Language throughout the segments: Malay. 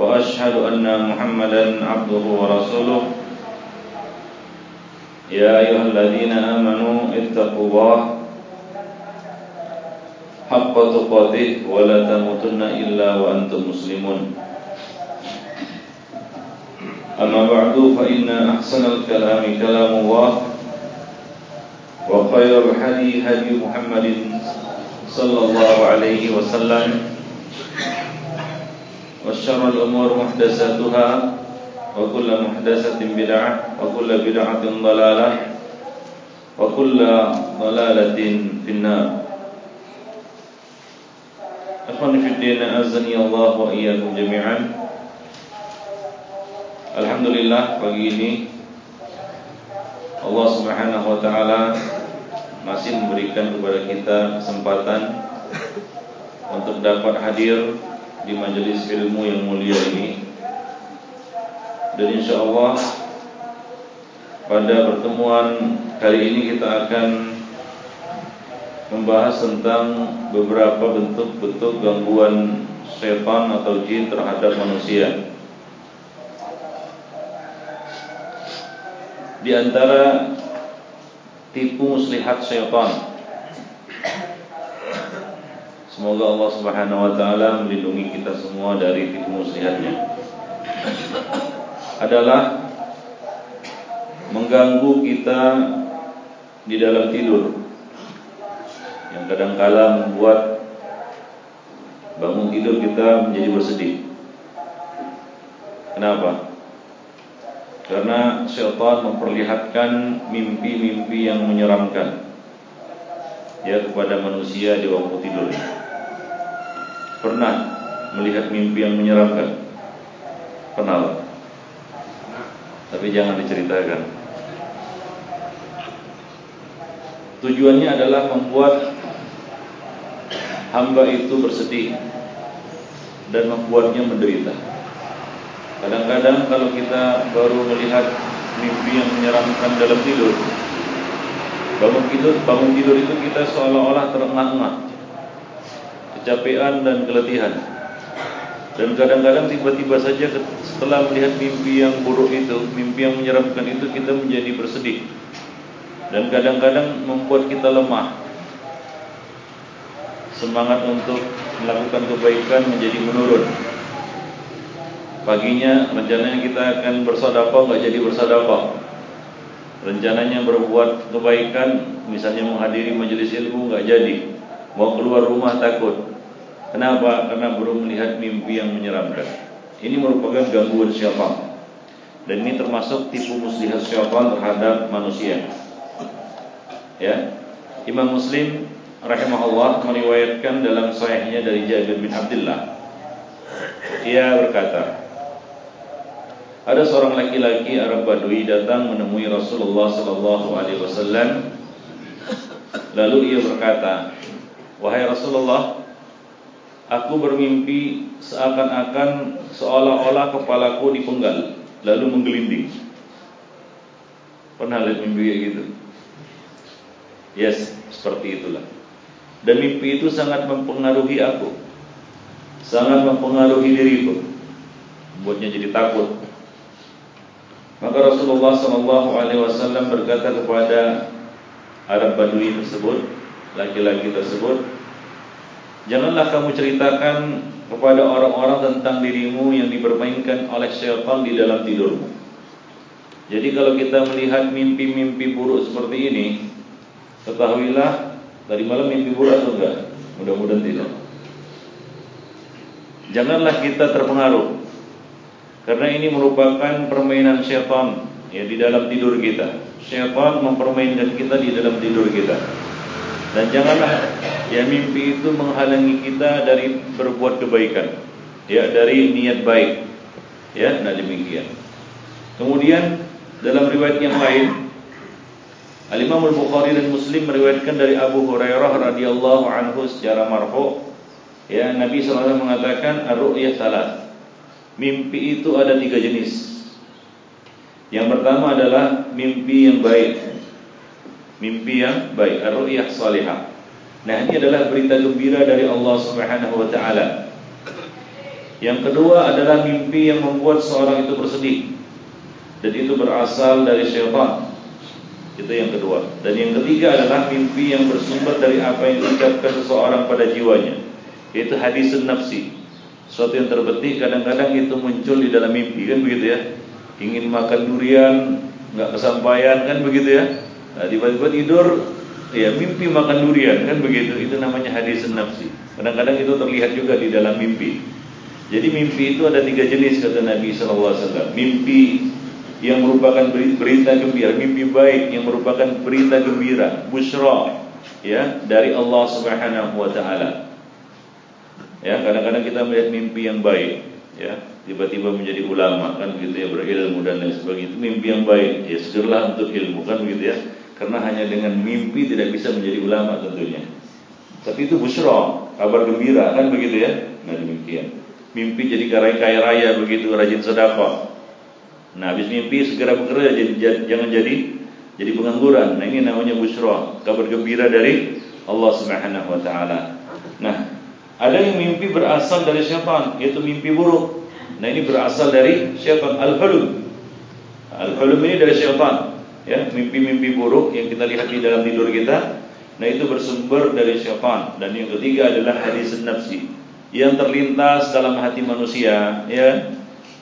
وأشهد أن محمدا عبده ورسوله. يا أيها الذين آمنوا اتقوا الله حق تقاته ولا تموتن إلا وأنتم مسلمون. أما بعد فإن أحسن الكلام كلام الله وخير الحدي هدي محمد صلى الله عليه وسلم. وشر الأمور محدثاتها وكل محدثة بدعة وكل بدعة ضلالة وكل ضلالة في النار أخواني في الدين أعزني الله وإياكم جميعا Alhamdulillah pagi ini Allah Subhanahu wa taala masih memberikan kepada kita kesempatan untuk dapat hadir di majelis ilmu yang mulia ini. Dan insya Allah pada pertemuan kali ini kita akan membahas tentang beberapa bentuk-bentuk gangguan setan atau jin terhadap manusia. Di antara tipu muslihat setan Semoga Allah Subhanahu wa taala melindungi kita semua dari tipu muslihatnya. Adalah mengganggu kita di dalam tidur. Yang kadang-kala membuat bangun tidur kita menjadi bersedih. Kenapa? Karena syaitan memperlihatkan mimpi-mimpi yang menyeramkan ya kepada manusia di waktu tidur pernah melihat mimpi yang menyeramkan? Pernah Tapi jangan diceritakan. Tujuannya adalah membuat Hamba itu bersedih Dan membuatnya menderita. Kadang-kadang kalau kita baru melihat Mimpi yang menyeramkan dalam tidur Bangun tidur, bangun tidur itu kita seolah-olah terengah-engah kecapean dan keletihan. Dan kadang-kadang tiba-tiba saja setelah melihat mimpi yang buruk itu mimpi yang menyeramkan itu kita menjadi bersedih. Dan kadang-kadang membuat kita lemah. Semangat untuk melakukan kebaikan menjadi menurun. Paginya rencananya kita akan bersedekah enggak jadi bersedekah. Rencananya berbuat kebaikan misalnya menghadiri majelis ilmu enggak jadi mau keluar rumah takut Kenapa? Karena baru melihat mimpi yang menyeramkan. Ini merupakan gangguan syaitan. Dan ini termasuk tipu muslihat syaitan terhadap manusia. Ya. Imam Muslim rahimahullah meriwayatkan dalam sahihnya dari Jabir bin Abdullah. Ia berkata, ada seorang laki-laki Arab Badui datang menemui Rasulullah wasallam. Lalu ia berkata, "Wahai Rasulullah, Aku bermimpi seakan-akan seolah-olah kepalaku dipenggal lalu menggelinding. Pernah lihat mimpi kayak gitu? Yes, seperti itulah. Dan mimpi itu sangat mempengaruhi aku. Sangat mempengaruhi diriku. Buatnya jadi takut. Maka Rasulullah wasallam berkata kepada Arab Badui tersebut, laki-laki tersebut, Janganlah kamu ceritakan kepada orang-orang tentang dirimu yang dipermainkan oleh syaitan di dalam tidurmu. Jadi kalau kita melihat mimpi-mimpi buruk seperti ini, ketahuilah dari malam mimpi buruk atau enggak? Mudah-mudahan tidak. Janganlah kita terpengaruh. Karena ini merupakan permainan syaitan ya di dalam tidur kita. Syaitan mempermainkan kita di dalam tidur kita. Dan janganlah ya mimpi itu menghalangi kita dari berbuat kebaikan. Ya dari niat baik. Ya, nah demikian. Kemudian dalam riwayat yang lain Al-Imam Al-Bukhari dan Muslim meriwayatkan dari Abu Hurairah radhiyallahu anhu secara marfu ya Nabi alaihi mengatakan ar-ru'ya salat. Mimpi itu ada tiga jenis. Yang pertama adalah mimpi yang baik. Mimpi yang baik, ar-ru'yah salihah. Nah, ini adalah berita gembira dari Allah Subhanahu wa taala. Yang kedua adalah mimpi yang membuat seorang itu bersedih. Dan itu berasal dari syaitan. Itu yang kedua. Dan yang ketiga adalah mimpi yang bersumber dari apa yang diucapkan seseorang pada jiwanya. Yaitu hadis nafsi. Suatu yang terbetik kadang-kadang itu muncul di dalam mimpi kan begitu ya. Ingin makan durian, enggak kesampaian kan begitu ya. Nah, tiba-tiba tidur ya mimpi makan durian kan begitu. Itu namanya hadis nafsi. Kadang-kadang itu terlihat juga di dalam mimpi. Jadi mimpi itu ada tiga jenis kata Nabi wasallam. Mimpi yang merupakan berita gembira, mimpi baik yang merupakan berita gembira, busra ya dari Allah Subhanahu wa taala. Ya, kadang-kadang kita melihat mimpi yang baik, ya, tiba-tiba menjadi ulama kan begitu ya, berilmu dan lain sebagainya. Itu mimpi yang baik, ya segeralah untuk ilmu kan begitu ya. Karena hanya dengan mimpi tidak bisa menjadi ulama tentunya. Tapi itu busra, kabar gembira kan begitu ya. Nah demikian mimpi jadi kaya kaya raya begitu rajin sedekah. Nah, habis mimpi segera bekerja jangan jadi jadi pengangguran. Nah, ini namanya busra, kabar gembira dari Allah Subhanahu wa taala. Nah, ada yang mimpi berasal dari syaitan, yaitu mimpi buruk. Nah, ini berasal dari syaitan al-hulum. Al-hulum ini dari syaitan. Ya, mimpi-mimpi buruk yang kita lihat di dalam tidur kita, nah itu bersumber dari syaitan. Dan yang ketiga adalah hadis nafsi. Yang terlintas dalam hati manusia ya.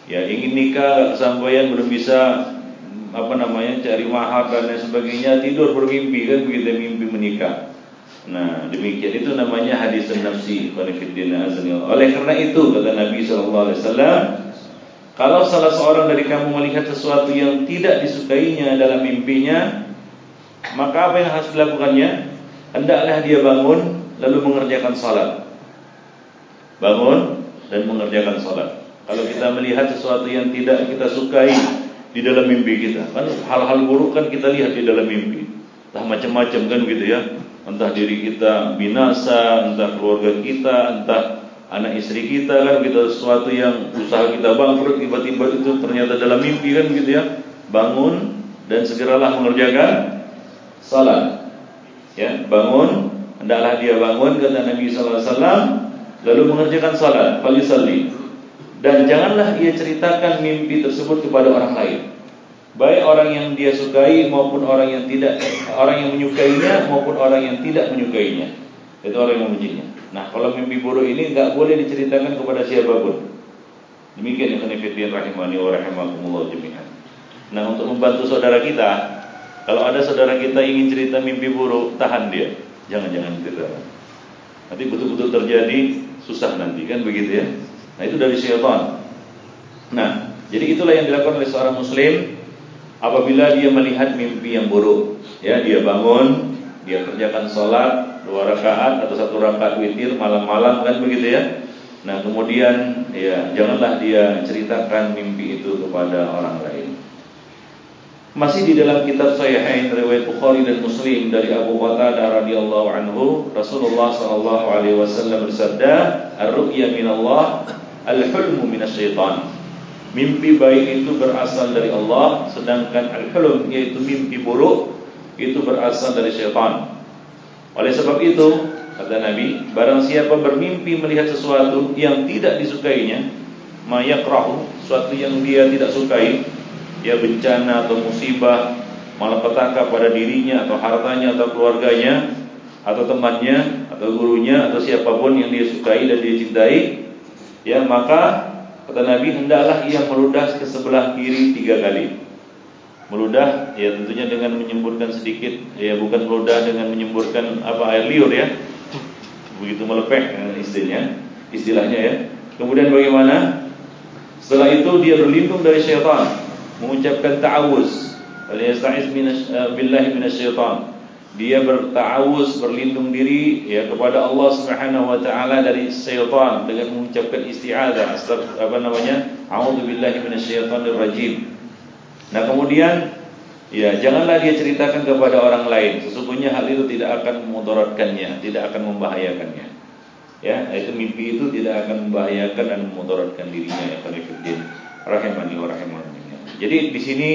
Ya ingin nikah kesampaian belum bisa apa namanya cari mahar dan lain sebagainya tidur bermimpi kan begitu mimpi menikah. Nah demikian itu namanya hadis nafsi. Oleh karena itu kata Nabi saw kalau salah seorang dari kamu melihat sesuatu yang tidak disukainya dalam mimpinya maka apa yang harus dilakukannya hendaklah dia bangun lalu mengerjakan salat bangun dan mengerjakan salat. Kalau kita melihat sesuatu yang tidak kita sukai di dalam mimpi kita, kan hal-hal buruk kan kita lihat di dalam mimpi. Entah macam-macam kan gitu ya. Entah diri kita binasa, entah keluarga kita, entah anak istri kita kan kita sesuatu yang usaha kita bangkrut tiba-tiba itu ternyata dalam mimpi kan gitu ya. Bangun dan segeralah mengerjakan salat. Ya, bangun hendaklah dia bangun kata Nabi sallallahu alaihi wasallam lalu mengerjakan salat falisalli dan janganlah ia ceritakan mimpi tersebut kepada orang lain baik orang yang dia sukai maupun orang yang tidak orang yang menyukainya maupun orang yang tidak menyukainya itu orang yang membencinya nah kalau mimpi buruk ini enggak boleh diceritakan kepada siapapun demikian yang kanifidin rahimani wa rahimakumullah jami'an nah untuk membantu saudara kita kalau ada saudara kita ingin cerita mimpi buruk tahan dia jangan-jangan ceritakan nanti betul-betul terjadi susah nanti kan begitu ya. Nah itu dari syaitan. Nah jadi itulah yang dilakukan oleh seorang muslim apabila dia melihat mimpi yang buruk. Ya dia bangun, dia kerjakan sholat dua rakaat atau satu rakaat witir malam-malam kan begitu ya. Nah kemudian ya janganlah dia ceritakan mimpi itu kepada orang lain. Masih di dalam kitab Sahihain riwayat Bukhari dan Muslim dari Abu Qatadah radhiyallahu anhu, Rasulullah sallallahu alaihi wasallam bersabda, "Ar-ru'ya min Allah, al-hulmu min asy-syaitan." Mimpi baik itu berasal dari Allah, sedangkan al-hulm yaitu mimpi buruk itu berasal dari syaitan. Oleh sebab itu, kata Nabi, barang siapa bermimpi melihat sesuatu yang tidak disukainya, mayakrahu, sesuatu yang dia tidak sukai, ya bencana atau musibah malapetaka pada dirinya atau hartanya atau keluarganya atau temannya atau gurunya atau siapapun yang dia sukai dan dia cintai ya maka kata Nabi hendaklah ia meludah ke sebelah kiri tiga kali meludah ya tentunya dengan menyemburkan sedikit ya bukan meludah dengan menyemburkan apa air liur ya. Begitu melepeh eh, istilahnya istilahnya ya. Kemudian bagaimana? Setelah itu dia berlindung dari syaitan mengucapkan ta'awuz. Yasta'iz eh, billahi minasyaitan dia bertawuz berlindung diri ya kepada Allah Subhanahu wa taala dari syaitan dengan mengucapkan isti'adzah apa namanya? A'udzubillahi minasyaitonir rajim nah kemudian ya janganlah dia ceritakan kepada orang lain sesungguhnya hal itu tidak akan memudaratkannya tidak akan membahayakannya ya itu mimpi itu tidak akan membahayakan dan memudaratkan dirinya ya rahimani wa rahimani jadi di sini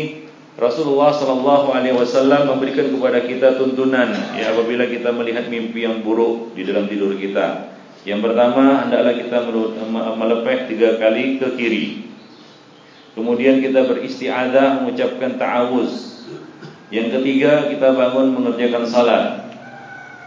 Rasulullah sallallahu alaihi wasallam memberikan kepada kita tuntunan ya apabila kita melihat mimpi yang buruk di dalam tidur kita. Yang pertama hendaklah kita melepeh tiga kali ke kiri. Kemudian kita beristiazah mengucapkan ta'awuz. Yang ketiga kita bangun mengerjakan salat.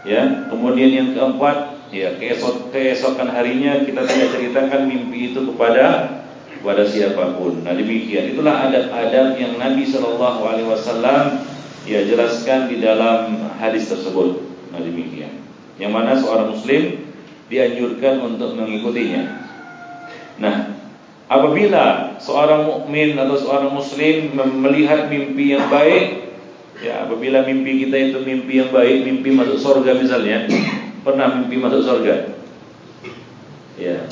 Ya, kemudian yang keempat ya keesok keesokan harinya kita tidak ceritakan mimpi itu kepada kepada siapapun. Nah demikian itulah adab-adab yang Nabi Wasallam ya jelaskan di dalam hadis tersebut. Nah demikian. Yang mana seorang Muslim dianjurkan untuk mengikutinya. Nah apabila seorang mukmin atau seorang Muslim melihat mimpi yang baik, ya apabila mimpi kita itu mimpi yang baik, mimpi masuk surga misalnya, pernah mimpi masuk surga, ya.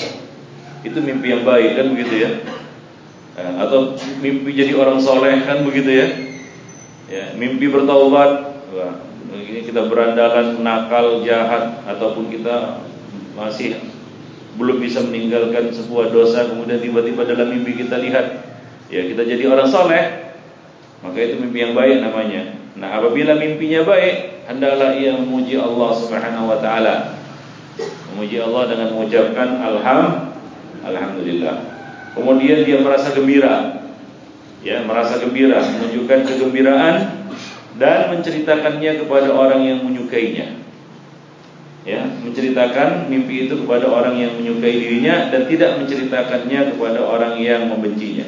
Itu mimpi yang baik kan begitu ya? Eh, atau mimpi jadi orang soleh kan begitu ya? Ya mimpi bertaubat wah ini kita berandalan nakal jahat ataupun kita masih belum bisa meninggalkan sebuah dosa kemudian tiba-tiba dalam mimpi kita lihat ya kita jadi orang soleh maka itu mimpi yang baik namanya nah apabila mimpinya baik hendaklah ia memuji Allah Subhanahu wa taala memuji Allah dengan mengucapkan alhamdulillah Alhamdulillah. Kemudian dia merasa gembira. Ya, merasa gembira, menunjukkan kegembiraan dan menceritakannya kepada orang yang menyukainya. Ya, menceritakan mimpi itu kepada orang yang menyukai dirinya dan tidak menceritakannya kepada orang yang membencinya.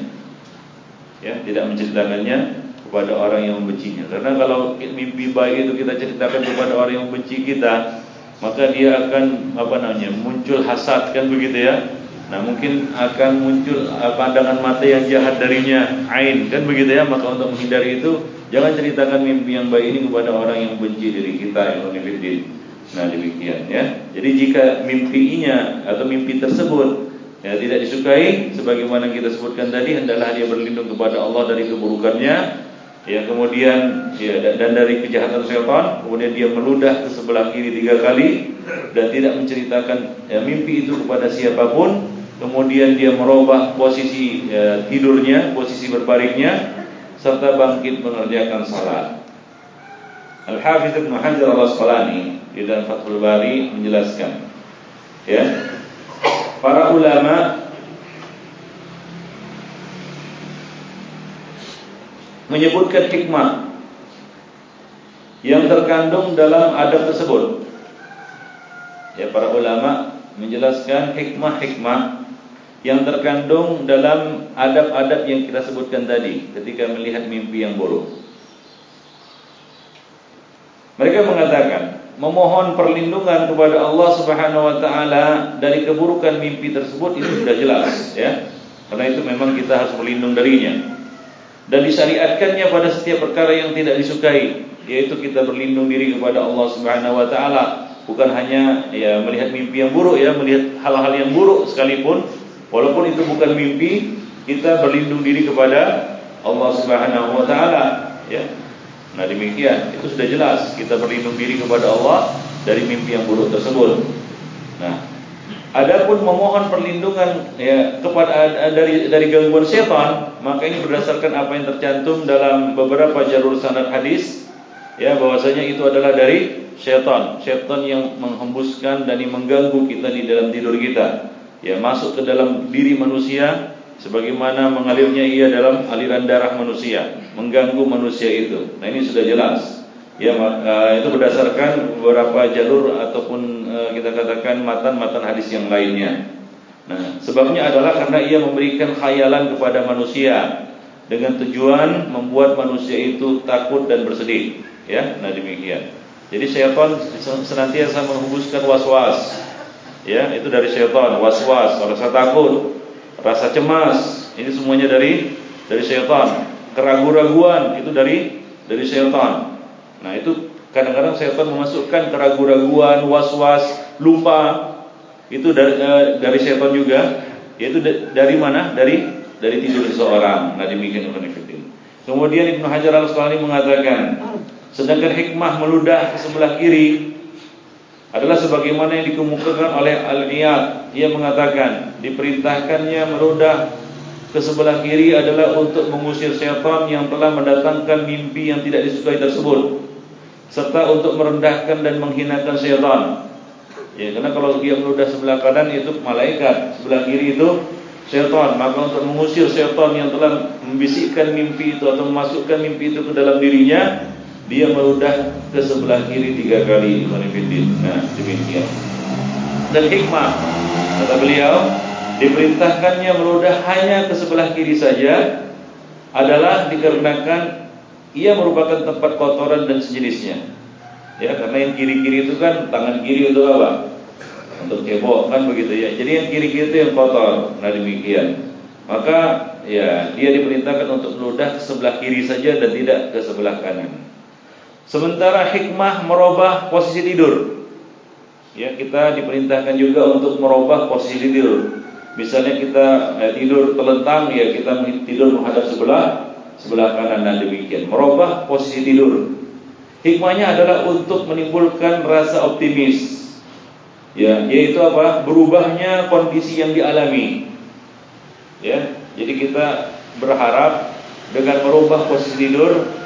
Ya, tidak menceritakannya kepada orang yang membencinya. Karena kalau mimpi baik itu kita ceritakan kepada orang yang membenci kita, maka dia akan apa namanya? muncul hasad kan begitu ya Nah mungkin akan muncul uh, pandangan mata yang jahat darinya Ain kan begitu ya Maka untuk menghindari itu Jangan ceritakan mimpi yang baik ini kepada orang yang benci diri kita yang Nah demikian ya Jadi jika mimpinya atau mimpi tersebut ya, Tidak disukai Sebagaimana kita sebutkan tadi Hendaklah dia berlindung kepada Allah dari keburukannya Ya kemudian ya dan dari kejahatan syaitan kemudian dia meludah ke sebelah kiri tiga kali dan tidak menceritakan ya, mimpi itu kepada siapapun kemudian dia merubah posisi ya, tidurnya, posisi berbaringnya serta bangkit mengerjakan salat. Al-Hafiz Ibn Hajar Al-Asqalani di dalam Fathul Bari menjelaskan ya. Para ulama menyebutkan hikmah yang terkandung dalam adab tersebut. Ya, para ulama menjelaskan hikmah-hikmah yang terkandung dalam adab-adab yang kita sebutkan tadi ketika melihat mimpi yang buruk. Mereka mengatakan memohon perlindungan kepada Allah Subhanahu wa taala dari keburukan mimpi tersebut itu sudah jelas ya. Karena itu memang kita harus berlindung darinya. Dan disyariatkannya pada setiap perkara yang tidak disukai, yaitu kita berlindung diri kepada Allah Subhanahu wa taala, bukan hanya ya melihat mimpi yang buruk ya, melihat hal-hal yang buruk sekalipun Walaupun itu bukan mimpi, kita berlindung diri kepada Allah Subhanahu wa taala, ya. Nah, demikian, itu sudah jelas. Kita berlindung diri kepada Allah dari mimpi yang buruk tersebut. Nah, adapun memohon perlindungan ya kepada dari dari gangguan setan, maka ini berdasarkan apa yang tercantum dalam beberapa jalur sanad hadis ya bahwasanya itu adalah dari setan, setan yang menghembuskan dan yang mengganggu kita di dalam tidur kita. Ya masuk ke dalam diri manusia sebagaimana mengalirnya ia dalam aliran darah manusia mengganggu manusia itu. Nah ini sudah jelas. Ya uh, itu berdasarkan beberapa jalur ataupun uh, kita katakan matan-matan hadis yang lainnya. Nah sebabnya adalah karena ia memberikan khayalan kepada manusia dengan tujuan membuat manusia itu takut dan bersedih. Ya nah demikian. Jadi syaitan senantiasa menghembuskan was-was. Ya itu dari syaitan was-was. Rasa takut rasa cemas ini semuanya dari dari syaitan keraguan-raguan itu dari dari syaitan nah itu kadang-kadang setan memasukkan keraguan-raguan, was-was, lupa. Itu dari, uh, dari setan juga. Yaitu dari mana? Dari dari tidur seseorang. Nah demikian Ibn Kemudian Ibn Hajar al-Asqalani mengatakan, sedangkan hikmah meludah ke sebelah kiri adalah sebagaimana yang dikemukakan oleh Al-Iyad. Ia mengatakan, diperintahkannya meludah ke sebelah kiri adalah untuk mengusir syaitan yang telah mendatangkan mimpi yang tidak disukai tersebut serta untuk merendahkan dan menghinakan syaitan. Ya, karena kalau dia meludah sebelah kanan itu malaikat, sebelah kiri itu syaitan. Maka untuk mengusir syaitan yang telah membisikkan mimpi itu atau memasukkan mimpi itu ke dalam dirinya, dia meludah ke sebelah kiri tiga kali. Nah, demikian. Dan hikmah kata beliau diperintahkannya meludah hanya ke sebelah kiri saja adalah dikarenakan ia merupakan tempat kotoran dan sejenisnya. Ya, karena yang kiri-kiri itu kan tangan kiri untuk apa? Untuk cebok kan begitu ya. Jadi yang kiri-kiri itu yang kotor. Nah demikian. Maka ya dia diperintahkan untuk meludah ke sebelah kiri saja dan tidak ke sebelah kanan. Sementara hikmah merubah posisi tidur. Ya, kita diperintahkan juga untuk merubah posisi tidur. Misalnya kita eh, tidur telentang ya kita tidur menghadap sebelah sebelah kanan dan demikian. Merubah posisi tidur. Hikmahnya adalah untuk menimbulkan rasa optimis. Ya yaitu apa? Berubahnya kondisi yang dialami. Ya jadi kita berharap dengan merubah posisi tidur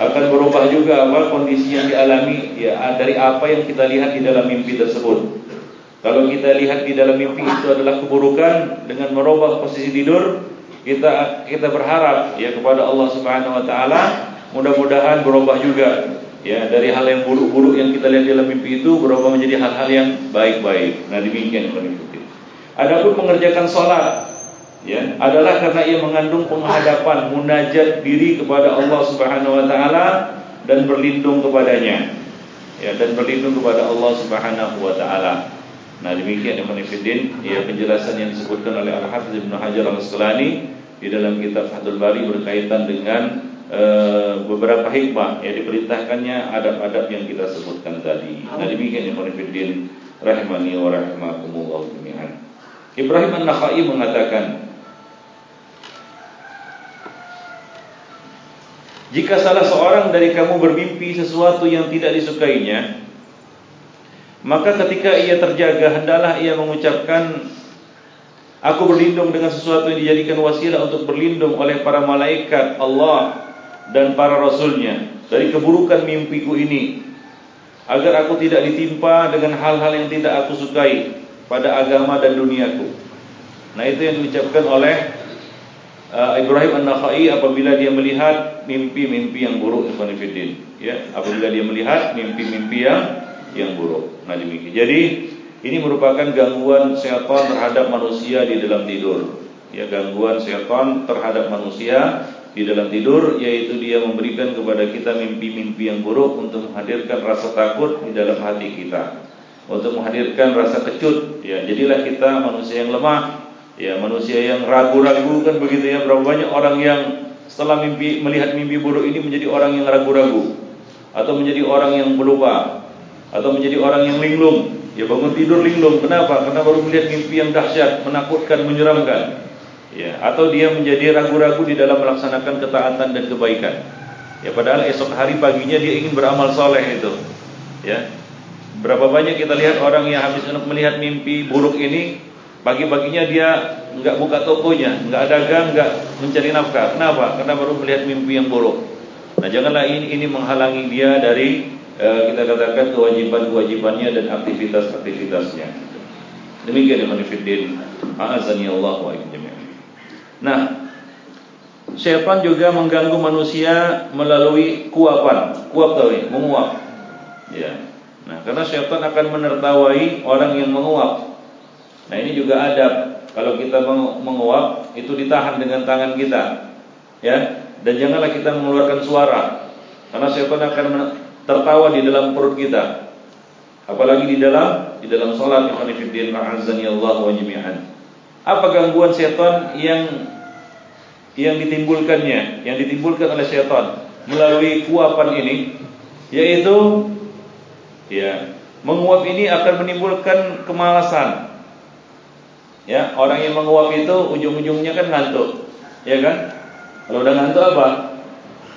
akan berubah juga apa kondisi yang dialami ya dari apa yang kita lihat di dalam mimpi tersebut kalau kita lihat di dalam mimpi itu adalah keburukan dengan merubah posisi tidur kita kita berharap ya kepada Allah Subhanahu wa taala mudah-mudahan berubah juga ya dari hal yang buruk-buruk yang kita lihat dalam mimpi itu berubah menjadi hal-hal yang baik-baik. Nah demikian yang mengikuti. Adapun mengerjakan salat ya adalah karena ia mengandung penghadapan munajat diri kepada Allah Subhanahu wa taala dan berlindung kepadanya. Ya dan berlindung kepada Allah Subhanahu wa taala. Nah demikian yang menifidin ya penjelasan yang disebutkan oleh Al-Hafiz Ibn Hajar Al-Asqalani di dalam kitab Fathul Bari berkaitan dengan uh, beberapa hikmah yang diperintahkannya adab-adab yang kita sebutkan tadi. Nah demikian yang menifidin rahimani wa rahimakumullah jami'an. Ibrahim An-Nakhai mengatakan Jika salah seorang dari kamu bermimpi sesuatu yang tidak disukainya Maka ketika ia terjaga hendaklah ia mengucapkan Aku berlindung dengan sesuatu yang dijadikan wasilah untuk berlindung oleh para malaikat Allah dan para rasulnya dari keburukan mimpiku ini agar aku tidak ditimpa dengan hal-hal yang tidak aku sukai pada agama dan duniaku. Nah itu yang diucapkan oleh uh, Ibrahim An-Nakhai apabila dia melihat mimpi-mimpi yang buruk Ibn Ya, apabila dia melihat mimpi-mimpi yang yang buruk. Nah demikian. Jadi ini merupakan gangguan syaitan terhadap manusia di dalam tidur. Ya gangguan syaitan terhadap manusia di dalam tidur yaitu dia memberikan kepada kita mimpi-mimpi yang buruk untuk menghadirkan rasa takut di dalam hati kita. Untuk menghadirkan rasa kecut. Ya jadilah kita manusia yang lemah. Ya manusia yang ragu-ragu kan begitu ya. Berapa banyak orang yang setelah mimpi melihat mimpi buruk ini menjadi orang yang ragu-ragu atau menjadi orang yang pelupa atau menjadi orang yang linglung. Ya bangun tidur linglung. Kenapa? Karena baru melihat mimpi yang dahsyat, menakutkan, menyeramkan. Ya, atau dia menjadi ragu-ragu di dalam melaksanakan ketaatan dan kebaikan. Ya, padahal esok hari paginya dia ingin beramal soleh itu. Ya, berapa banyak kita lihat orang yang habis melihat mimpi buruk ini, pagi-paginya dia enggak buka tokonya, enggak dagang, enggak mencari nafkah. Kenapa? Karena baru melihat mimpi yang buruk. Nah, janganlah ini ini menghalangi dia dari Eh, kita katakan kewajiban-kewajibannya dan aktivitas-aktivitasnya. Demikian yang manifidin. A'azani Allah wa. Nah, syaitan juga mengganggu manusia melalui kuapan. Kuap tahu ya, menguap. Ya. Nah, karena syaitan akan menertawai orang yang menguap. Nah, ini juga adab. Kalau kita menguap, itu ditahan dengan tangan kita. Ya, dan janganlah kita mengeluarkan suara. Karena syaitan akan tertawa di dalam perut kita. Apalagi di dalam di dalam salat yang ma'azani Allah wa jami'an. Apa gangguan setan yang yang ditimbulkannya, yang ditimbulkan oleh setan melalui kuapan ini yaitu Ya, menguap ini akan menimbulkan kemalasan. Ya, orang yang menguap itu ujung-ujungnya kan ngantuk. Ya kan? Kalau udah ngantuk apa?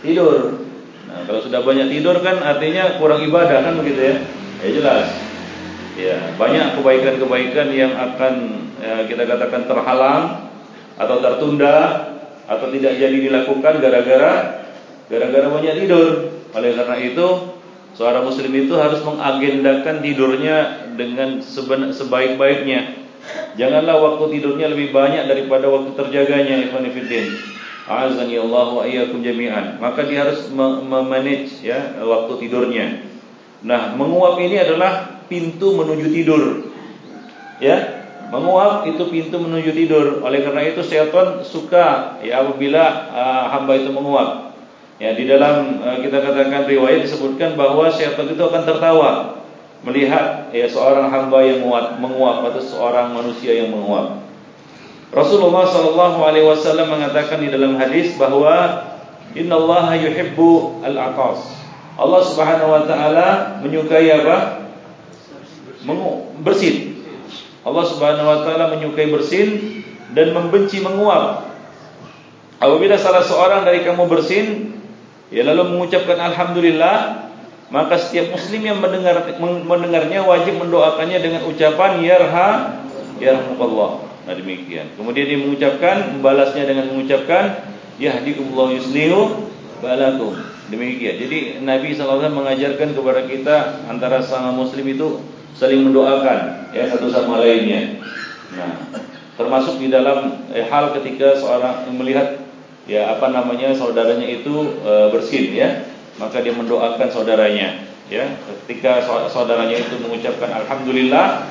Tidur. Nah, kalau sudah banyak tidur kan artinya kurang ibadah kan begitu ya? Ya jelas. Ya, banyak kebaikan-kebaikan yang akan ya, kita katakan terhalang atau tertunda atau tidak jadi dilakukan gara-gara gara-gara banyak tidur. Oleh karena itu, seorang muslim itu harus mengagendakan tidurnya dengan sebaik-baiknya. Janganlah waktu tidurnya lebih banyak daripada waktu terjaganya ikhwan fillah. Azani Allah wa iyyakum jami'an. Maka dia harus memanage ya waktu tidurnya. Nah, menguap ini adalah pintu menuju tidur. Ya. Menguap itu pintu menuju tidur. Oleh karena itu syaitan suka ya apabila uh, hamba itu menguap. Ya, di dalam uh, kita katakan riwayat disebutkan bahwa syaitan itu akan tertawa melihat ya seorang hamba yang menguap, menguap atau seorang manusia yang menguap. Rasulullah sallallahu alaihi wasallam mengatakan di dalam hadis bahwa innallaha yuhibbu al-aqas. Allah Subhanahu wa taala menyukai apa? Bersin. Allah Subhanahu wa taala menyukai bersin dan membenci menguap. Apabila salah seorang dari kamu bersin, Ya lalu mengucapkan alhamdulillah maka setiap muslim yang mendengar mendengarnya wajib mendoakannya dengan ucapan yarha yarhamukallah. Nah demikian. Kemudian dia mengucapkan membalasnya dengan mengucapkan yahdikumullah yuslihu balakum. Demikian. Jadi Nabi SAW mengajarkan kepada kita antara sama muslim itu saling mendoakan ya satu sama lainnya. Nah, termasuk di dalam eh, hal ketika seorang melihat ya apa namanya saudaranya itu e, bersin ya maka dia mendoakan saudaranya ya ketika saudaranya itu mengucapkan alhamdulillah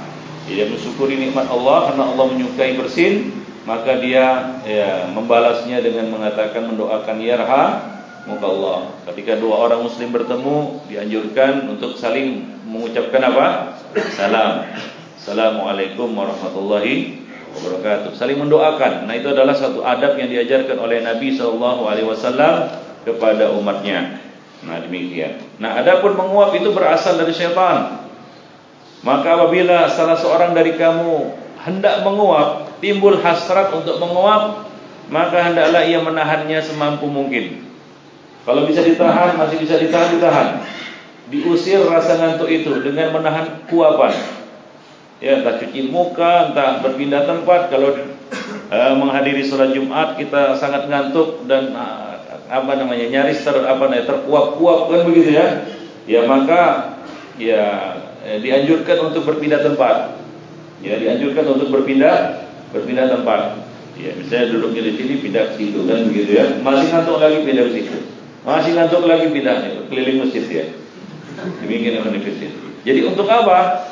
dia mensyukuri nikmat Allah karena Allah menyukai bersin maka dia ya membalasnya dengan mengatakan mendoakan yarha muka Allah ketika dua orang muslim bertemu dianjurkan untuk saling mengucapkan apa salam assalamualaikum warahmatullahi wabarakatuh. Saling mendoakan. Nah itu adalah satu adab yang diajarkan oleh Nabi sallallahu alaihi wasallam kepada umatnya. Nah demikian. Nah adapun menguap itu berasal dari syaitan. Maka apabila salah seorang dari kamu hendak menguap, timbul hasrat untuk menguap, maka hendaklah ia menahannya semampu mungkin. Kalau bisa ditahan, masih bisa ditahan, ditahan. Diusir rasa ngantuk itu dengan menahan kuapan ya entah cuci muka, entah berpindah tempat. Kalau uh, menghadiri sholat Jumat kita sangat ngantuk dan uh, apa namanya nyaris ter apa namanya terkuap-kuap kan begitu ya. Ya maka ya eh, dianjurkan untuk berpindah tempat. Ya dianjurkan untuk berpindah berpindah tempat. Ya misalnya duduknya di sini pindah ke situ kan begitu ya. Masih ngantuk lagi pindah ke situ. Masih ngantuk lagi pindah keliling masjid ya. Demikian yang Jadi untuk apa?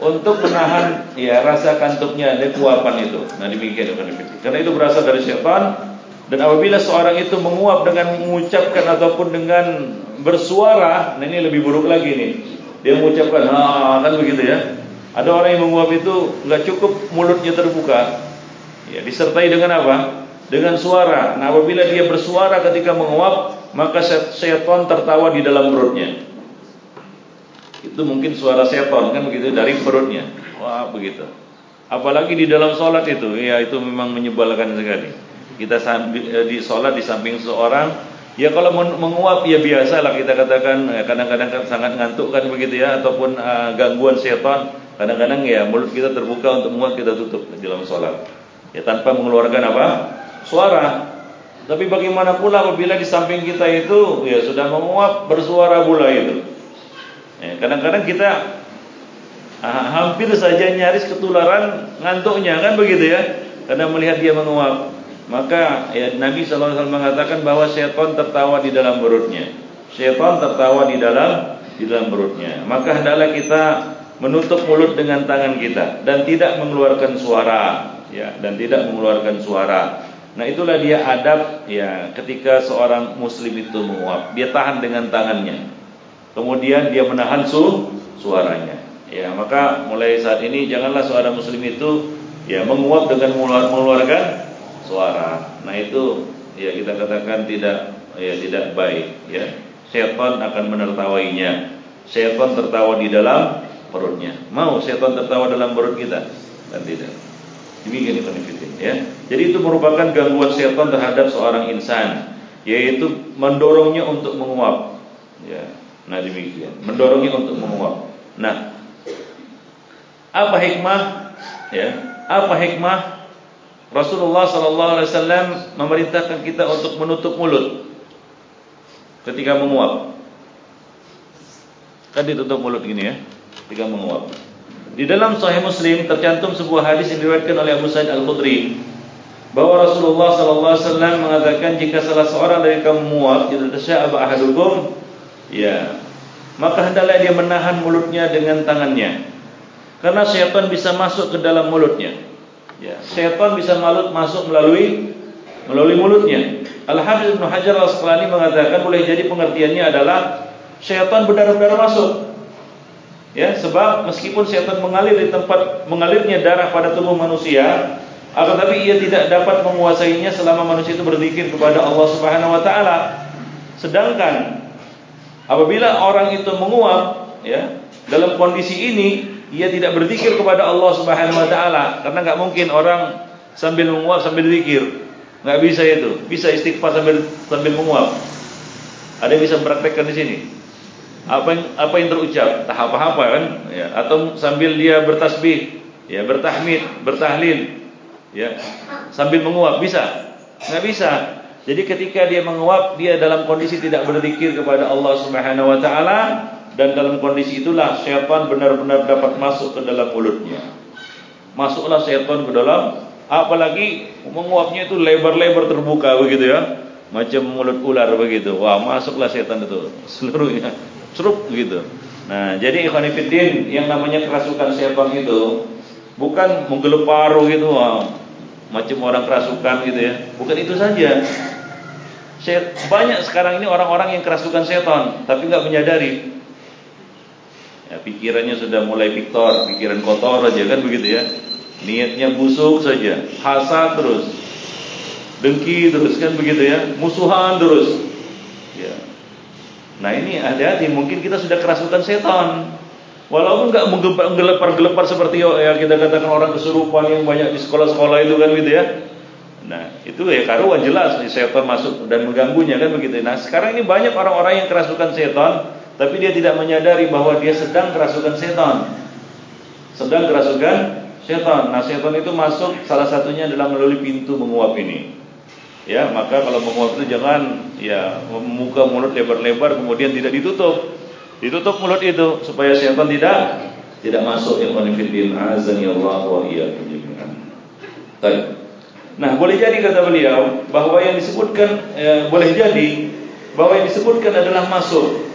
untuk menahan ya rasa kantuknya dan kuapan itu. Nah demikian Karena itu berasal dari syaitan dan apabila seorang itu menguap dengan mengucapkan ataupun dengan bersuara, nah ini lebih buruk lagi nih. Dia mengucapkan ha kan begitu ya. Ada orang yang menguap itu enggak cukup mulutnya terbuka. Ya, disertai dengan apa? Dengan suara. Nah, apabila dia bersuara ketika menguap, maka syaitan tertawa di dalam perutnya itu mungkin suara seton kan begitu dari perutnya. Wah begitu. Apalagi di dalam sholat itu, ya itu memang menyebalkan sekali. Kita eh, di sholat di samping seorang, ya kalau menguap ya biasa lah kita katakan ya, kadang-kadang kan sangat ngantuk kan begitu ya, ataupun uh, gangguan seton. Kadang-kadang ya mulut kita terbuka untuk menguap kita tutup di dalam sholat. Ya tanpa mengeluarkan apa suara. Tapi bagaimana pula apabila di samping kita itu ya sudah menguap bersuara pula itu. Ya, kadang-kadang kita ah, hampir saja nyaris ketularan ngantuknya kan begitu ya. Karena melihat dia menguap. Maka ya Nabi wasallam mengatakan bahwa syaitan tertawa di dalam perutnya. Syaitan tertawa di dalam di dalam perutnya. Maka hendaklah kita menutup mulut dengan tangan kita dan tidak mengeluarkan suara ya dan tidak mengeluarkan suara. Nah itulah dia adab ya ketika seorang muslim itu menguap. Dia tahan dengan tangannya. Kemudian dia menahan su suaranya. Ya, maka mulai saat ini janganlah seorang muslim itu ya menguap dengan mengeluarkan suara. Nah, itu ya kita katakan tidak ya tidak baik ya. Setan akan menertawainya. syaitan tertawa di dalam perutnya. Mau syaitan tertawa dalam perut kita? Dan tidak. Demikian itu ya. Jadi itu merupakan gangguan syaitan terhadap seorang insan, yaitu mendorongnya untuk menguap. Ya. Nah demikian, mendorongnya untuk menguap. Nah, apa hikmah? Ya, apa hikmah Rasulullah sallallahu alaihi wasallam memerintahkan kita untuk menutup mulut ketika menguap? Kan ditutup mulut gini ya, ketika menguap. Di dalam Sahih Muslim tercantum sebuah hadis yang diriwayatkan oleh Abu Sa'id Al-Khudri bahwa Rasulullah sallallahu alaihi wasallam mengatakan jika salah seorang dari kamu menguap, idza tasya'aba ahadukum, ya, maka hendaklah dia menahan mulutnya dengan tangannya. Karena syaitan bisa masuk ke dalam mulutnya. Ya, syaitan bisa malut masuk melalui melalui mulutnya. Al-Hafiz Ibnu Hajar Al-Asqalani mengatakan boleh jadi pengertiannya adalah syaitan benar-benar masuk. Ya, sebab meskipun syaitan mengalir di tempat mengalirnya darah pada tubuh manusia, akan tapi ia tidak dapat menguasainya selama manusia itu berzikir kepada Allah Subhanahu wa taala. Sedangkan apabila orang itu menguap, ya, dalam kondisi ini ia tidak berzikir kepada Allah Subhanahu wa taala karena enggak mungkin orang sambil menguap sambil zikir. Enggak bisa itu. Bisa istighfar sambil sambil menguap. Ada yang bisa mempraktekkan di sini? apa yang apa yang terucap tak apa-apa kan ya atau sambil dia bertasbih ya bertahmid bertahlil ya sambil menguap bisa enggak bisa jadi ketika dia menguap dia dalam kondisi tidak berzikir kepada Allah Subhanahu wa taala dan dalam kondisi itulah syaitan benar-benar dapat masuk ke dalam mulutnya masuklah syaitan ke dalam apalagi menguapnya itu lebar-lebar terbuka begitu ya macam mulut ular begitu wah masuklah syaitan itu seluruhnya Cerup gitu. Nah, jadi ikhwanifiddin yang namanya kerasukan setan itu bukan menggelap paru gitu, wah, macam orang kerasukan gitu ya. Bukan itu saja. Banyak sekarang ini orang-orang yang kerasukan setan, tapi nggak menyadari. Ya, pikirannya sudah mulai piktor, pikiran kotor aja kan begitu ya. Niatnya busuk saja, hasad terus, dengki terus kan begitu ya, musuhan terus. Ya, Nah ini hati-hati mungkin kita sudah kerasukan setan. Walaupun enggak menggelepar-gelepar seperti yang kita katakan orang kesurupan yang banyak di sekolah-sekolah itu kan gitu ya. Nah, itu ya karuan jelas setan masuk dan mengganggunya kan begitu. Nah, sekarang ini banyak orang-orang yang kerasukan setan tapi dia tidak menyadari bahwa dia sedang kerasukan setan. Sedang kerasukan setan. Nah, setan itu masuk salah satunya adalah melalui pintu menguap ini. Ya, maka kalau menguap itu jangan ya membuka mulut lebar-lebar kemudian tidak ditutup. Ditutup mulut itu supaya syaitan tidak tidak masuk yang konfidin azan ya Allah wa iyyakum jami'an. Baik. Nah, boleh jadi kata beliau bahwa yang disebutkan eh, boleh jadi bahwa yang disebutkan adalah masuk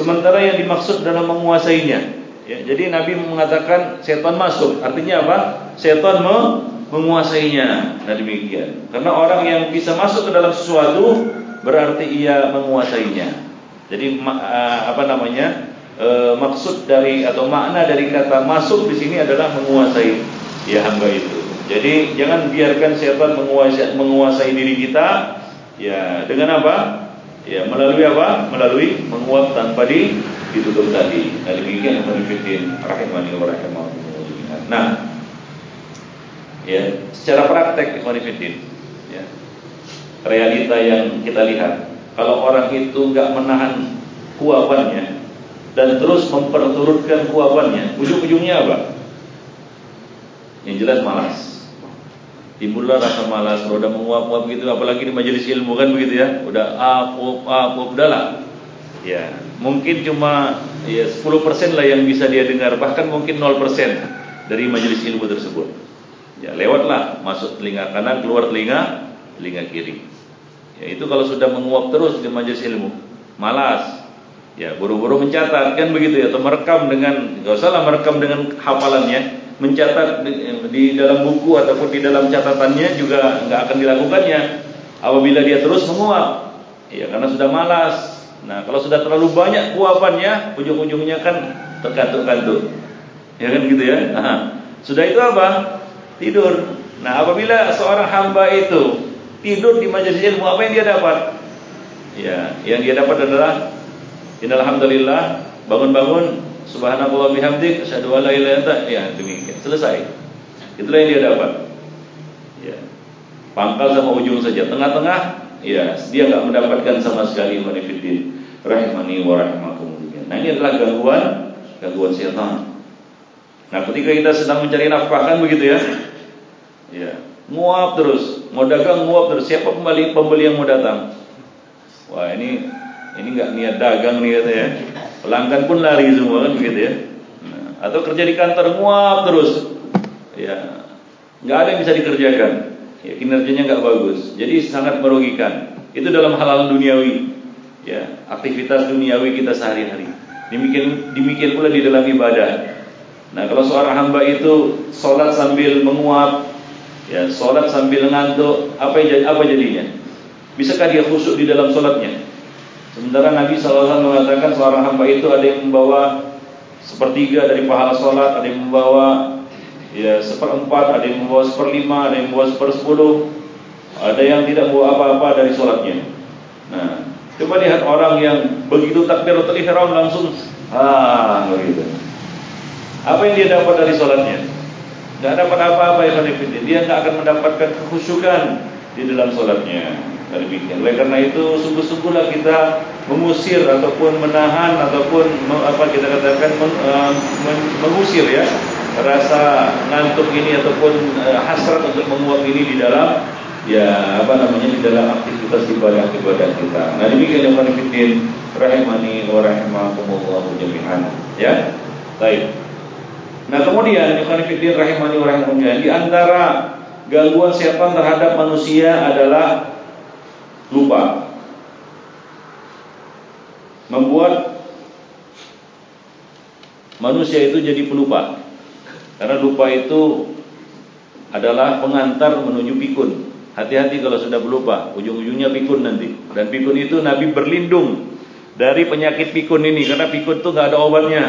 sementara yang dimaksud dalam menguasainya. Ya, jadi Nabi mengatakan setan masuk, artinya apa? Setan menguasainya. Nah demikian. Karena orang yang bisa masuk ke dalam sesuatu berarti ia menguasainya. Jadi apa namanya? E, maksud dari atau makna dari kata masuk di sini adalah menguasai ya hamba itu. Jadi jangan biarkan setan menguasai menguasai diri kita ya dengan apa? Ya melalui apa? Melalui menguap tanpa di ditutup tadi. Nah demikian yang rahimani wa rahimakumullah. Nah, ya secara praktek ikhwanifidin ya realita yang kita lihat kalau orang itu enggak menahan kuapannya dan terus memperturutkan kuapannya ujung-ujungnya apa yang jelas malas timbullah rasa malas kalau udah menguap-nguap gitu apalagi di majelis ilmu kan begitu ya udah apa apa udahlah ya mungkin cuma ya 10% lah yang bisa dia dengar bahkan mungkin 0% dari majelis ilmu tersebut Ya lewatlah masuk telinga kanan keluar telinga telinga kiri. Ya itu kalau sudah menguap terus di majelis ilmu, malas. Ya buru-buru mencatat kan begitu ya atau merekam dengan enggak usahlah merekam dengan hafalannya, mencatat di, dalam buku ataupun di dalam catatannya juga enggak akan dilakukannya apabila dia terus menguap. Ya karena sudah malas. Nah, kalau sudah terlalu banyak kuapannya, ujung-ujungnya kan terkantuk-kantuk. Ya kan gitu ya. Nah, sudah itu apa? tidur. Nah, apabila seorang hamba itu tidur di majelis ilmu, apa yang dia dapat? Ya, yang dia dapat adalah innalhamdulillah bangun-bangun subhanallah bihamdik asyhadu an la ilaha illa ya demikian. Selesai. Itulah yang dia dapat. Ya. Pangkal sama ujung saja. Tengah-tengah ya dia enggak mendapatkan sama sekali manifidin rahimani wa rahimakumullah. Nah ini adalah gangguan gangguan setan nah ketika kita sedang mencari nafkah kan begitu ya? Ya. Nguap terus. Mau dagang nguap terus. Siapa pembeli pembeli yang mau datang? Wah ini ini enggak niat dagang nih kata ya pelanggan pun lari semua kan begitu ya. Atau kerja di kantor nguap terus. Ya enggak ada yang bisa dikerjakan. Ya kinerjanya enggak bagus. Jadi sangat merugikan. Itu dalam hal-hal duniawi. Ya aktivitas duniawi kita sehari-hari. Demikian demikian pula di dalam ibadah. Nah kalau seorang hamba itu sholat sambil menguap ya sholat sambil ngantuk apa yang apa jadinya? Bisakah dia khusyuk di dalam sholatnya Sementara Nabi SAW mengatakan seorang hamba itu ada yang membawa sepertiga dari pahala sholat, ada yang membawa ya seperempat, ada yang membawa seperlima, ada yang membawa sepersepuluh, ada yang tidak membawa apa-apa dari sholatnya. Nah, coba lihat orang yang begitu takbiratul ihram langsung ah begitu. Apa yang dia dapat dari sholatnya? Tidak dapat apa-apa yang dia tidak akan mendapatkan kekhusyukan di dalam sholatnya demikian. Oleh karena itu sungguh-sungguhlah kita mengusir ataupun menahan ataupun apa kita katakan uh, mengusir ya rasa ngantuk ini ataupun uh, hasrat untuk menguap ini di dalam ya apa namanya di dalam aktivitas ibadah-ibadah kita. Nah demikian yang menifidin rahimani wa rahimakumullah jami'an ya. Baik. Nah kemudian yang menifidin rahimani wa rahimakumullah di antara gangguan setan terhadap manusia adalah lupa. Membuat manusia itu jadi pelupa. Karena lupa itu adalah pengantar menuju pikun. Hati-hati kalau sudah pelupa ujung-ujungnya pikun nanti. Dan pikun itu Nabi berlindung dari penyakit pikun ini karena pikun itu nggak ada obatnya.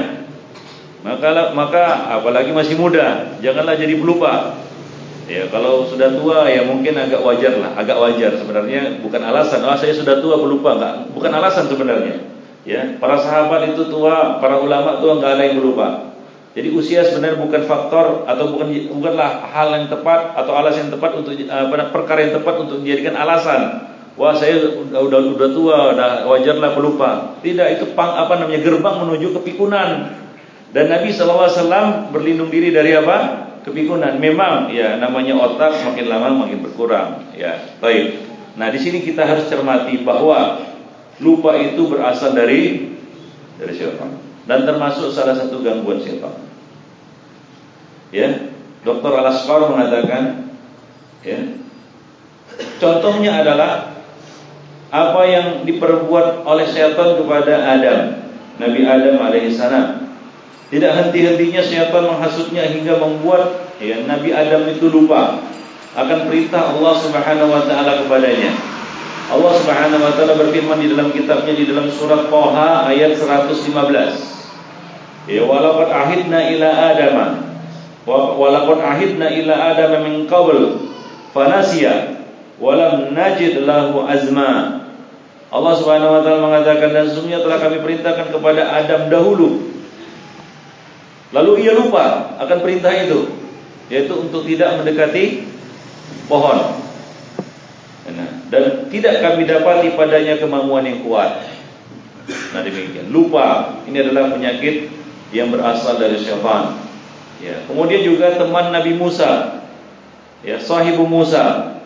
Maka maka apalagi masih muda janganlah jadi pelupa Ya kalau sudah tua ya mungkin agak wajar lah, agak wajar sebenarnya bukan alasan. Oh saya sudah tua pelupa enggak, bukan alasan sebenarnya. Ya para sahabat itu tua, para ulama tua enggak ada yang melupa. Jadi usia sebenarnya bukan faktor atau bukan bukanlah hal yang tepat atau alasan yang tepat untuk apa perkara yang tepat untuk dijadikan alasan. Wah saya udah udah, udah tua, udah wajarlah pelupa. Tidak itu pang apa namanya gerbang menuju kepikunan. Dan Nabi SAW berlindung diri dari apa? Kepikunan. Memang ya namanya otak makin lama makin berkurang. Ya, baik. Nah di sini kita harus cermati bahwa lupa itu berasal dari dari syaitan dan termasuk salah satu gangguan syaitan. Ya, Dokter Alaskar mengatakan, ya, contohnya adalah apa yang diperbuat oleh syaitan kepada Adam, Nabi Adam alaihissalam. Tidak henti-hentinya syaitan menghasutnya hingga membuat ya, Nabi Adam itu lupa akan perintah Allah Subhanahu wa taala kepadanya. Allah Subhanahu wa taala berfirman di dalam kitabnya di dalam surat Thaha ayat 115. Ya walaqad ahidna ila adama wa walaqad ahidna ila adama min qabl fanasiya wa lam najid lahu azma. Allah Subhanahu wa taala mengatakan dan sesungguhnya telah kami perintahkan kepada Adam dahulu Lalu ia lupa akan perintah itu Yaitu untuk tidak mendekati pohon. Dan tidak kami dapati padanya kemampuan yang kuat. Nah demikian. Lupa. Ini adalah penyakit yang berasal dari syaitan. Ya. Kemudian juga teman Nabi Musa. Ya, Sahibu Musa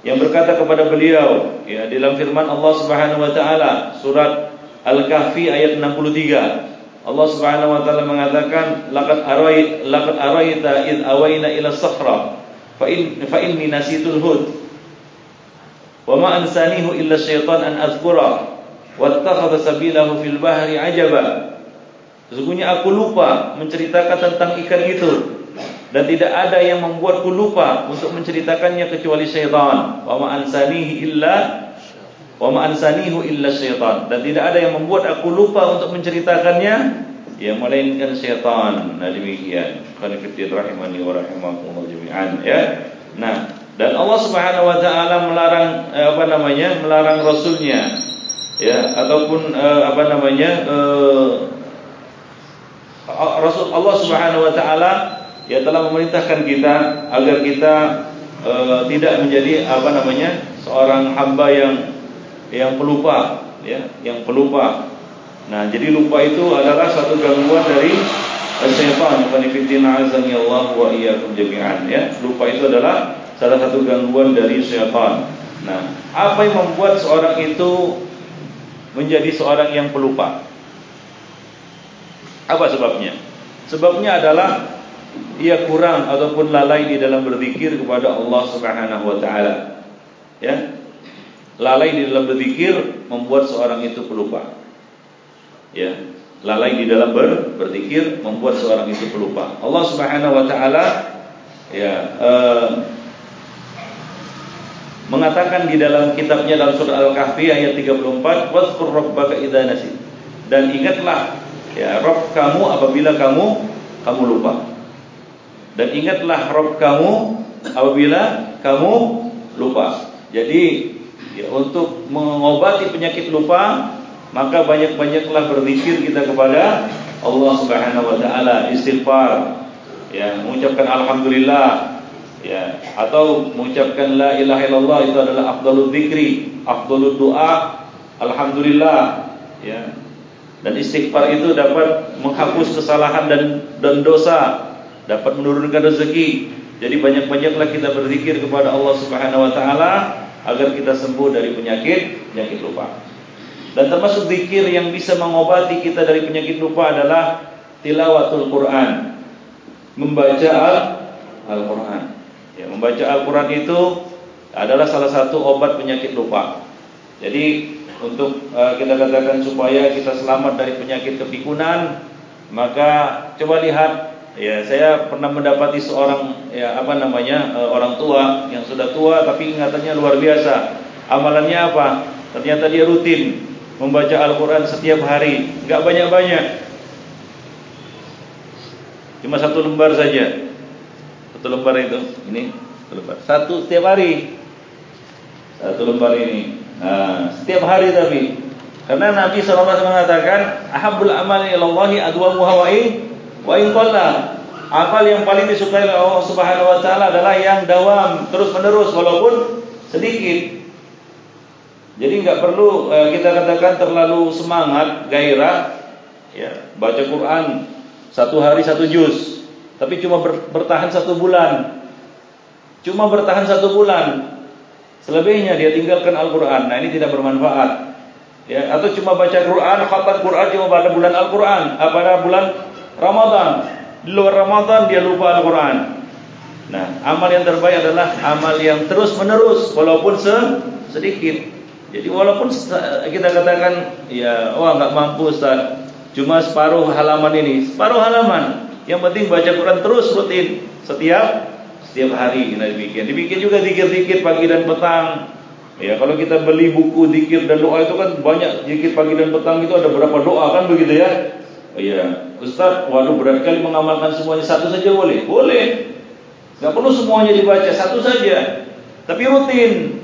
Yang berkata kepada beliau ya, Dalam firman Allah subhanahu wa ta'ala Surat Al-Kahfi ayat 63 Allah Subhanahu wa taala mengatakan laqad arait laqad araita id awaina ila safra fa in fa inni nasitul hud wa ma ansanihu illa syaitan an azkura wattakhadha sabilahu fil bahri ajaba. Sesungguhnya aku lupa menceritakan tentang ikan itu dan tidak ada yang membuatku lupa untuk menceritakannya kecuali syaitan. Wa ma ansanihi illa wa ansanihu illa syaitan. Dan tidak ada yang membuat aku lupa untuk menceritakannya yang melainkan syaitan. Nah demikian. Qanifitir rahimani wa rahimakumullah jami'an ya. Nah dan Allah Subhanahu wa taala melarang eh, apa namanya melarang rasulnya ya ataupun eh, apa namanya eh, Rasul Allah Subhanahu wa taala ya telah memerintahkan kita agar kita uh, tidak menjadi apa namanya seorang hamba yang yang pelupa ya yang pelupa nah jadi lupa itu adalah satu gangguan dari syaitan qanifitina azani Allah wa iyyakum jami'an ya lupa itu adalah salah satu gangguan dari syaitan nah apa yang membuat seorang itu menjadi seorang yang pelupa apa sebabnya sebabnya adalah ia kurang ataupun lalai di dalam berzikir kepada Allah Subhanahu wa taala. Ya. Lalai di dalam berzikir membuat seorang itu pelupa. Ya. Lalai di dalam ber berzikir membuat seorang itu pelupa. Allah Subhanahu wa taala ya uh, mengatakan di dalam kitabnya dalam surah Al-Kahfi ayat 34, "Wadhkur rabbaka idza nasit." Dan ingatlah ya Rabb kamu apabila kamu kamu lupa. Dan ingatlah Rob kamu apabila kamu lupa. Jadi ya, untuk mengobati penyakit lupa, maka banyak-banyaklah berzikir kita kepada Allah Subhanahu wa taala, istighfar, ya, mengucapkan alhamdulillah, ya, atau mengucapkan la ilaha illallah itu adalah afdalul zikri, afdalul doa, alhamdulillah, ya. Dan istighfar itu dapat menghapus kesalahan dan dan dosa dapat menurunkan rezeki. Jadi banyak-banyaklah kita berzikir kepada Allah Subhanahu wa taala agar kita sembuh dari penyakit penyakit lupa. Dan termasuk zikir yang bisa mengobati kita dari penyakit lupa adalah tilawatul Quran. Membaca Al-Quran. Ya, membaca Al-Quran itu adalah salah satu obat penyakit lupa. Jadi untuk uh, kita katakan supaya kita selamat dari penyakit kepikunan, maka coba lihat Ya, saya pernah mendapati seorang ya apa namanya uh, orang tua yang sudah tua tapi ingatannya luar biasa. Amalannya apa? Ternyata dia rutin membaca Al-Qur'an setiap hari, enggak banyak-banyak. Cuma satu lembar saja. Satu lembar itu, ini satu lembar. Satu setiap hari. Satu lembar ini. Nah, setiap hari tapi karena Nabi SAW mengatakan ahabul amali ilallahi adwamu hawa'i Wa in amal yang paling disukai oleh Allah Subhanahu wa taala adalah yang dawam terus-menerus walaupun sedikit. Jadi enggak perlu uh, kita katakan terlalu semangat, gairah ya, baca Quran satu hari satu juz, tapi cuma ber, bertahan satu bulan. Cuma bertahan satu bulan. Selebihnya dia tinggalkan Al-Qur'an. Nah, ini tidak bermanfaat. Ya, atau cuma baca Quran, khatam Quran cuma pada bulan Al-Qur'an, pada bulan Ramadan. Di luar Ramadan dia lupa Al-Quran. Nah, amal yang terbaik adalah amal yang terus menerus walaupun sedikit. Jadi walaupun kita katakan ya, wah enggak mampu Ustaz. Cuma separuh halaman ini, separuh halaman. Yang penting baca Quran terus rutin setiap setiap hari kita dibikin. Dibikin juga dikit-dikit pagi dan petang. Ya, kalau kita beli buku zikir dan doa itu kan banyak zikir pagi dan petang itu ada berapa doa kan begitu ya? Iya, Ustaz, waduh berat kali mengamalkan semuanya satu saja boleh? Boleh. Enggak perlu semuanya dibaca, satu saja. Tapi rutin.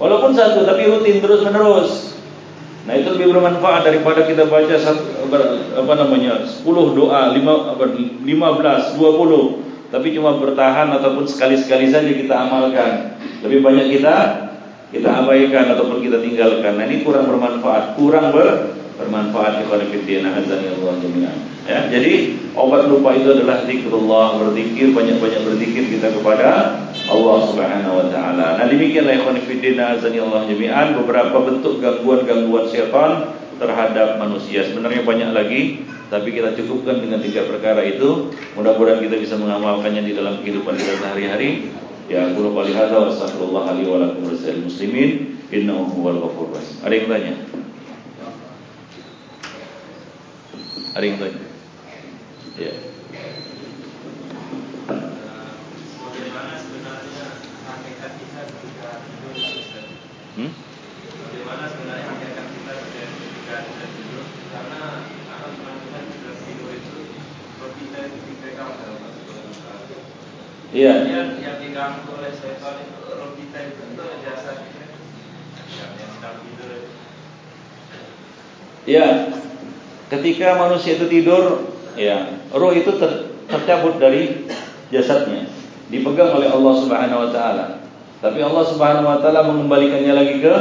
Walaupun satu, tapi rutin terus-menerus. Nah, itu lebih bermanfaat daripada kita baca satu, apa namanya? 10 doa, 5 15, 20, tapi cuma bertahan ataupun sekali-sekali saja kita amalkan. Lebih banyak kita kita abaikan ataupun kita tinggalkan. Nah, ini kurang bermanfaat, kurang ber bermanfaat kepada fitina azan ya Allah jami'an. Ya, jadi obat lupa itu adalah zikrullah, berzikir banyak-banyak berzikir kita kepada Allah Subhanahu wa taala. Nah, demikianlah ikhwan fitina azan ya Allah jami'an beberapa bentuk gangguan-gangguan syaitan terhadap manusia. Sebenarnya banyak lagi, tapi kita cukupkan dengan tiga perkara itu. Mudah-mudahan kita bisa mengamalkannya di dalam kehidupan kita sehari-hari. Ya, aku lupa lihat wa astagfirullah li wa lakum muslimin innahu huwal ghafurur rahim. Ada yang tanya? Ada yang tanya? Ya. Bagaimana sebenarnya hakikat kita ketika tidur? Hmm? Bagaimana sebenarnya hakikat kita ketika tidur? Karena anak teman kita tidur itu roh kita dipegang dalam Iya. Yang, yang diganggu oleh setan itu roh kita itu jasa kita yang sedang tidur. Iya. Ketika manusia itu tidur ya, roh itu ter, tercabut dari jasadnya, dipegang oleh Allah Subhanahu wa taala. Tapi Allah Subhanahu wa taala mengembalikannya lagi ke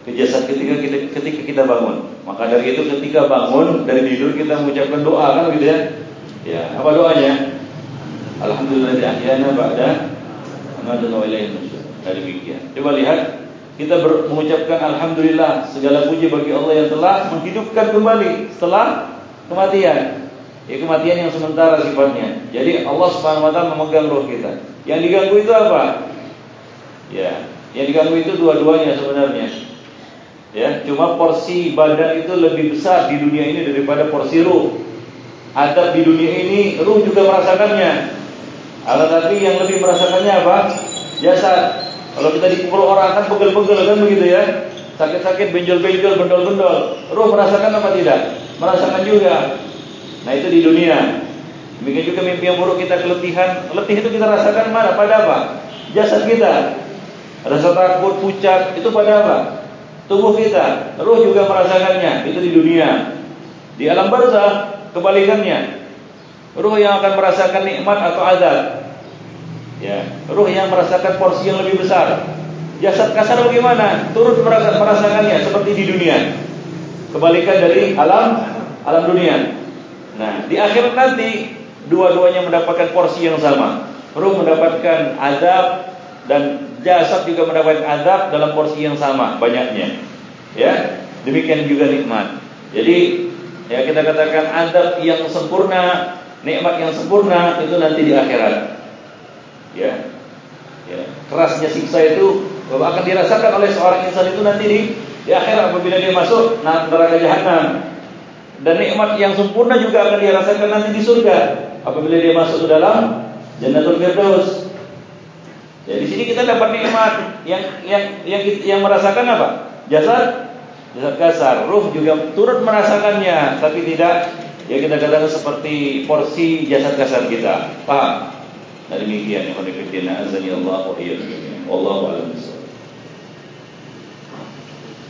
ke jasad ketika kita ketika kita bangun. Maka dari itu ketika bangun dari tidur kita mengucapkan doa kan gitu ya. Ya, apa doanya? Alhamdulillah di ahyana ba'da amaduna wa ilaihi nusyur. Demikian. Coba lihat kita mengucapkan alhamdulillah segala puji bagi Allah yang telah menghidupkan kembali setelah kematian. Ya kematian yang sementara sifatnya. Jadi Allah Subhanahu wa taala memegang roh kita. Yang diganggu itu apa? Ya, yang diganggu itu dua-duanya sebenarnya. Ya, cuma porsi badan itu lebih besar di dunia ini daripada porsi ruh. Adab di dunia ini ruh juga merasakannya. Alat tapi yang lebih merasakannya apa? Jasad. Kalau kita dipukul orang kan pegel-pegel kan begitu ya. Sakit-sakit, benjol-benjol, bendol-bendol. Ruh merasakan apa tidak? Merasakan juga. Nah itu di dunia. Demikian juga mimpi yang buruk kita keletihan. Letih itu kita rasakan mana? Pada apa? Jasad kita. Rasa takut, pucat, itu pada apa? Tubuh kita. Ruh juga merasakannya. Itu di dunia. Di alam barzah kebalikannya. Ruh yang akan merasakan nikmat atau azab. Ya, ruh yang merasakan porsi yang lebih besar. Jasad kasar bagaimana? Turut merasakannya seperti di dunia. Kebalikan dari alam alam dunia. Nah, di akhirat nanti dua-duanya mendapatkan porsi yang sama. Ruh mendapatkan azab dan jasad juga mendapatkan azab dalam porsi yang sama banyaknya. Ya, demikian juga nikmat. Jadi ya kita katakan azab yang sempurna, nikmat yang sempurna itu nanti di akhirat. Ya. Ya, kerasnya siksa itu akan dirasakan oleh seorang insan itu nanti di di akhirat apabila dia masuk neraka jahanam. Dan nikmat yang sempurna juga akan dirasakan nanti di surga apabila dia masuk ke dalam Jannatul Firdaus. Ya, di sini kita dapat nikmat yang yang yang yang merasakan apa? Jasad jasad kasar, ruh juga turut merasakannya, tapi tidak ya kita katakan seperti porsi jasad kasar kita. Paham? Nah demikian yang konfidina azani Allah wa. Wallahu a'lam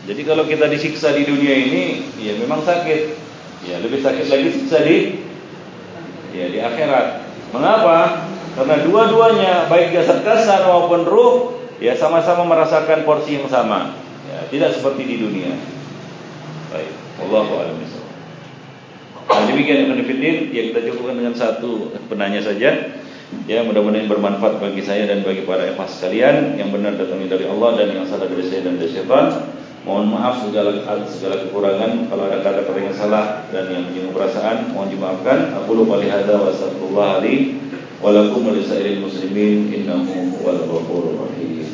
Jadi kalau kita disiksa di dunia ini, ya memang sakit. Ya, lebih sakit lagi siksa di ya di akhirat. Mengapa? Karena dua-duanya baik jasad kasar maupun ruh ya sama-sama merasakan porsi yang sama. Ya, tidak seperti di dunia. Baik, wallahu a'lam Nah, demikian yang konfidin, ya kita cukupkan dengan satu penanya saja. Ya, mudah-mudahan bermanfaat bagi saya dan bagi para ikhwas sekalian yang benar datangnya dari Allah dan yang salah dari saya dan dari syaitan. Mohon maaf segala segala kekurangan kalau ada kata-kata yang salah dan yang menyinggung perasaan mohon dimaafkan. Aku lupa lihada wa sallallahu alaihi wa lakum muslimin innahu wal ghafurur rahim.